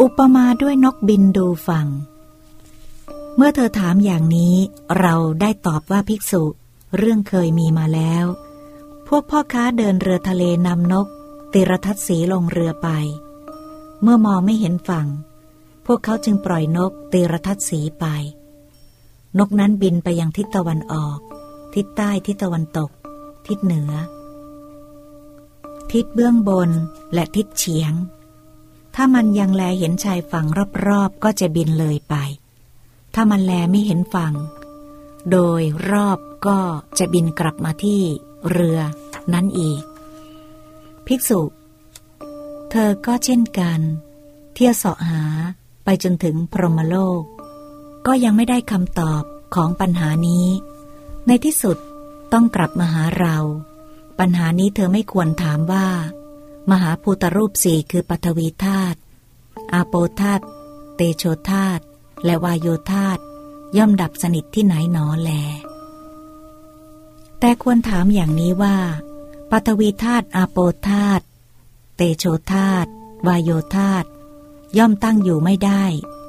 อุปมาด้วยนกบินดูฟังเมื่อเธอถามอย่างนี้ เราได้ตอบว่าภิกษุ เรื่องเคยมีมาแล้ว พวกพ่อค้าเดินเรือทะเลนำนก ติรทัศสีลงเรือไป เมื่อมองไม่เห็นฝั่ง พวกเขาจึงปล่อยนกติรทัศสีไป นกนั้นบินไปยังทิศตะวันออก ทิศใต้ทิศตะวันตก ทิศเหนือ ทิศเบื้องบนและทิศเฉียง ถ้ามันยังแลเห็นชายฝั่งรอบๆก็จะบินเลยไป ถ้ามันแลไม่เห็นฝั่ง โดยรอบก็จะบินกลับมาที่เรือนั้นอีก ภิกษุ เธอก็เช่นกัน เที่ยวเสาะหาไปจนถึงพรหมโลก ก็ยังไม่ได้คำตอบของปัญหานี้ ในที่สุดต้องกลับมาหาเรา ปัญหานี้เธอไม่ควรถามว่า มหาภูตรูปสี่คือปฐวีธาตุอาโปธาตุเตโชธาตุและวายโยธาตุย่อมดับสนิทที่ไหนหนอแล แต่ควรถามอย่างนี้ว่าปฐวีธาตุอาโปธาตุเตโชธาตุวายโยธาตุย่อมตั้งอยู่ไม่ได้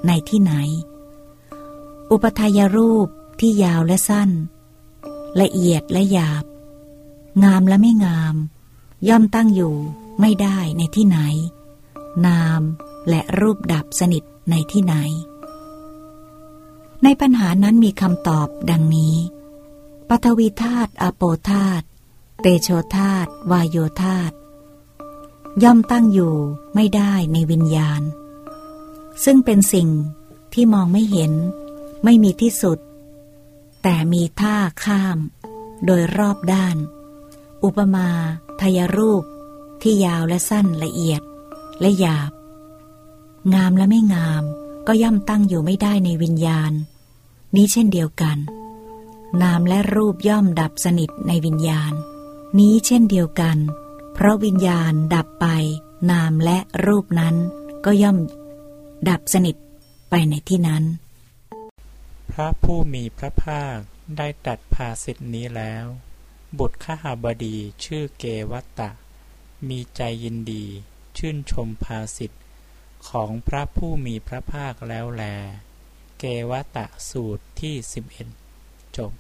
ในที่ไหน อุปทายรูปที่ยาวและสั้น ละเอียดและหยาบ งามและไม่งาม ย่อมตั้งอยู่ ไม่ได้ในที่ไหน นามและรูปดับสนิทในที่ไหน ในปัญหานั้นมีคำตอบดังนี้ปฐวีธาตุอโปธาตุเตโชธาตุวายโยธาตุย่อมตั้งอยู่ไม่ได้ในวิญญาณ ซึ่งเป็นสิ่งที่มองไม่เห็น ไม่มีที่สุด แต่มีท่าข้าม โดยรอบด้าน อุปมาทยรูป ที่ยาวและสั้นละเอียด และหยาบ งามและไม่งามก็ย่อมตั้งอยู่ไม่ได้ในวิญญาณ นี้เช่นเดียวกัน นามและรูปย่อมดับสนิทในวิญญาณ นี้เช่นเดียวกัน เพราะวิญญาณดับไป นามและรูปนั้นก็ย่อมดับสนิทไปในที่นั้น พระผู้มีพระภาคได้ตรัสภาสิทธินี้แล้ว บุตรข้าหาบดีชื่อเกวัตตะ มีใจยินดี ชื่นชมภาสิทธิ์ของพระผู้มีพระภาคแล้วแล เกวตตะสูตรที่ 11 จบ